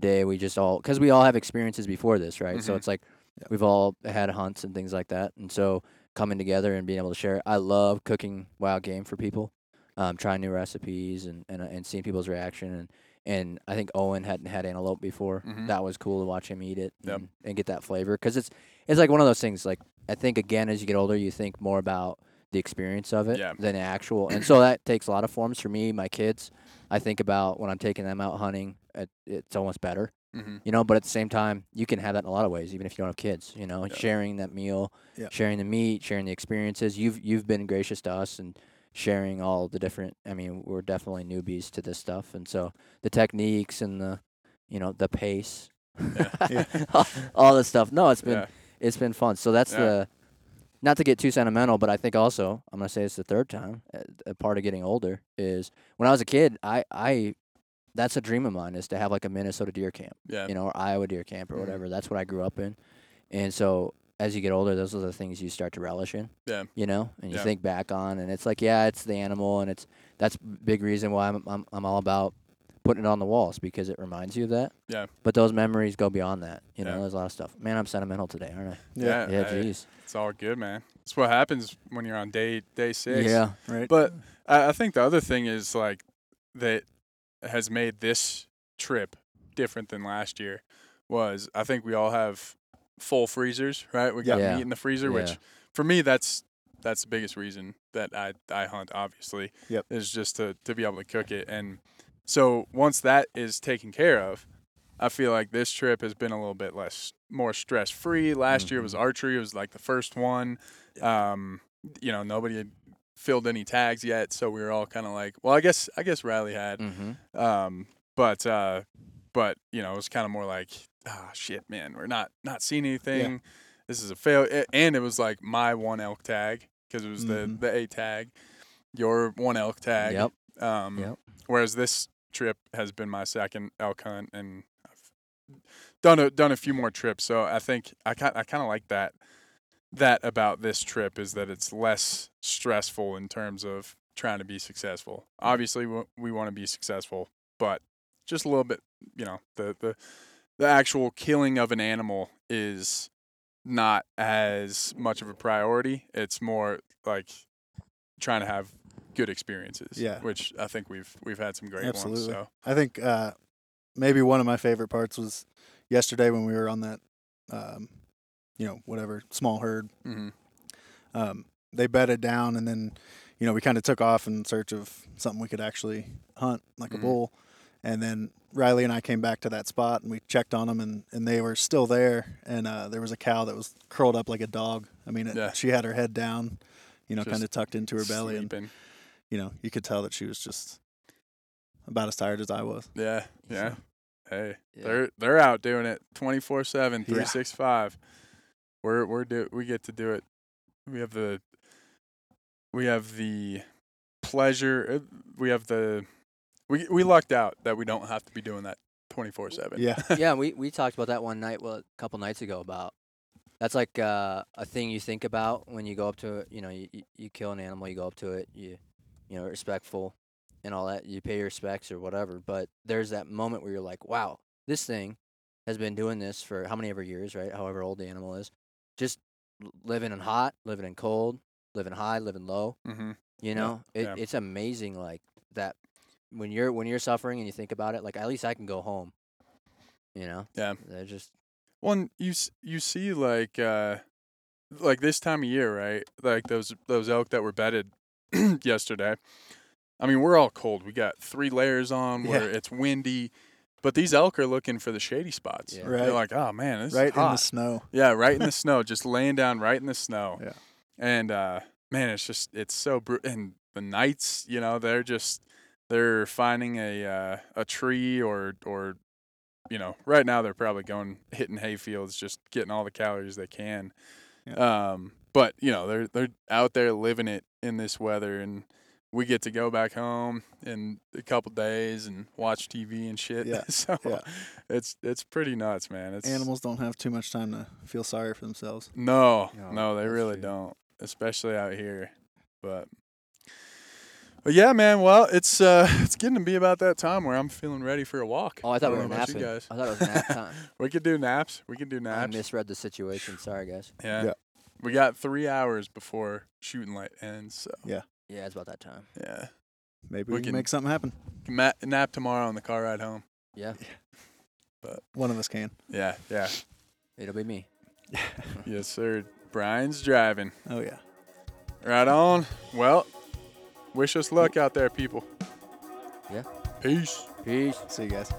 day we just all because we all have experiences before this, right? So Mhm. it's like Yeah. we've all had hunts and things like that, and so coming together and being able to share. it. I love cooking wild game for people, um, trying new recipes and and uh, and seeing people's reaction and. And I think Owen hadn't had antelope before. Mhm. That was cool to watch him eat it Yep. and, and get that flavor because it's it's like one of those things. Like I think again, as you get older, you think more about the experience of it Yeah. than actual. And so that takes a lot of forms for me, my kids. I think about when I'm taking them out hunting, it, it's almost better, hmm you know. But at the same time, you can have that in a lot of ways, even if you don't have kids. You know, Yeah. sharing that meal, Yeah. sharing the meat, sharing the experiences. You've you've been gracious to us and sharing all the different. I mean, we're definitely newbies to this stuff, and so the techniques and the, you know, the pace, Yeah. all, all this stuff. No, it's been yeah, it's been fun. So that's Yeah. the not to get too sentimental, but I think also I'm gonna say it's the third time. uh, A part of getting older is when I was a kid. I I that's a dream of mine is to have like a Minnesota deer camp, yeah, you know, or Iowa deer camp or Mhm. whatever. That's what I grew up in, and so as you get older, those are the things you start to relish in. Yeah. You know, and you Yeah. think back on, and it's like, yeah, it's the animal, and it's that's big reason why I'm I'm I'm all about putting it on the walls because it reminds you of that. Yeah. But those memories go beyond that. You know, there's a lot of stuff. Man, I'm sentimental today, aren't I? yeah. Yeah, jeez. it's all good, man. It's what happens when you're on day day six. Yeah. Right. But I, I think the other thing is like that has made this trip different than last year was I think we all have full freezers, right? We got Yeah. meat in the freezer, which for me that's that's the biggest reason that I I hunt. Obviously, Yep. is just to to be able to cook it, and so once that is taken care of, I feel like this trip has been a little bit less more stress free. Last year was Mhm. archery; it was like the first one. Um, you know, nobody had filled any tags yet, so we were all kind of like, well, I guess I guess Riley had, Mm-hmm. um, but uh, but you know, it was kind of more like, ah, shit, man, we're not not seeing anything. This is a fail, and it was like my one elk tag because it was Mhm. the the A tag, your one elk tag. Yep. Um, Yep. Whereas this trip has been my second elk hunt, and I've done a done a few more trips. So I think I kind I kind of like that that about this trip is that it's less stressful in terms of trying to be successful. Obviously, we, we want to be successful, but just a little bit, you know, the the the actual killing of an animal is not as much of a priority. It's more like trying to have good experiences. Yeah. Which I think we've we've had some great Absolutely. ones. So I think uh, maybe one of my favorite parts was yesterday when we were on that, um, you know, whatever small herd. hmm Um, they bedded down, and then, you know, we kind of took off in search of something we could actually hunt, like Mhm. a bull. And then Riley and I came back to that spot and we checked on them and, and they were still there. And uh, there was a cow that was curled up like a dog. I mean, it, Yeah. she had her head down, you know, kind of tucked into her belly. And, you know, you could tell that she was just about as tired as I was. Yeah, yeah. So, Hey, Yeah. they're they're out doing it 24/7, Yeah. 365. We're we're do we get to do it. We have the we have the pleasure. uh, We have the we we lucked out that we don't have to be doing that 24/7. Yeah. yeah, we we talked about that one night, well, a couple nights ago about that's like uh, a thing you think about when you go up to it. You know, you, you you kill an animal, you go up to it, you you know, respectful and all that. You pay your respects or whatever. But there's that moment where you're like, wow, this thing has been doing this for how many ever years, right? However old the animal is, just living in hot, living in cold, living high, living low. Mhm. You know, it, yeah. it's amazing like that when you're when you're suffering and you think about it. Like at least I can go home. You know, Yeah. they're just Well, you you see like uh like this time of year, right? Like those those elk that were bedded yesterday. I mean, we're all cold. We got three layers on where Yeah. it's windy, but these elk are looking for the shady spots. Yeah. Right. They're Right. like, "Oh man, this right is in the snow. Yeah, right in the snow, just laying down right in the snow. Yeah. And uh man, it's just it's so bru- and the nights, you know, they're just they're finding a uh, a tree or or you know, right now they're probably going hitting hay fields just getting all the calories they can. Um but, you know, they're they're out there living it in this weather and we get to go back home in a couple days and watch TV and shit. Yeah, so yeah. it's it's pretty nuts, man. It's Animals don't have too much time to feel sorry for themselves. no, No, no, they really true. don't, especially out here. But yeah, man. Well, it's uh, it's getting to be about that time where I'm feeling ready for a walk. oh, I thought we don't were know about you guys. I thought it was nap time. We could do naps. We could do naps. I misread the situation. Sorry, guys. yeah. Yeah. We got three hours before shooting light ends. So Yeah, Yeah, it's about that time. yeah, Maybe We we, can can- make something happen. Ma- nap tomorrow on the car ride home. Yeah, But One of us can. Yeah, yeah, it'll be me. yes, sir. Brian's driving. Oh yeah. Right on. Well, wish us luck out there, people. Yeah. Peace. Peace. See you guys.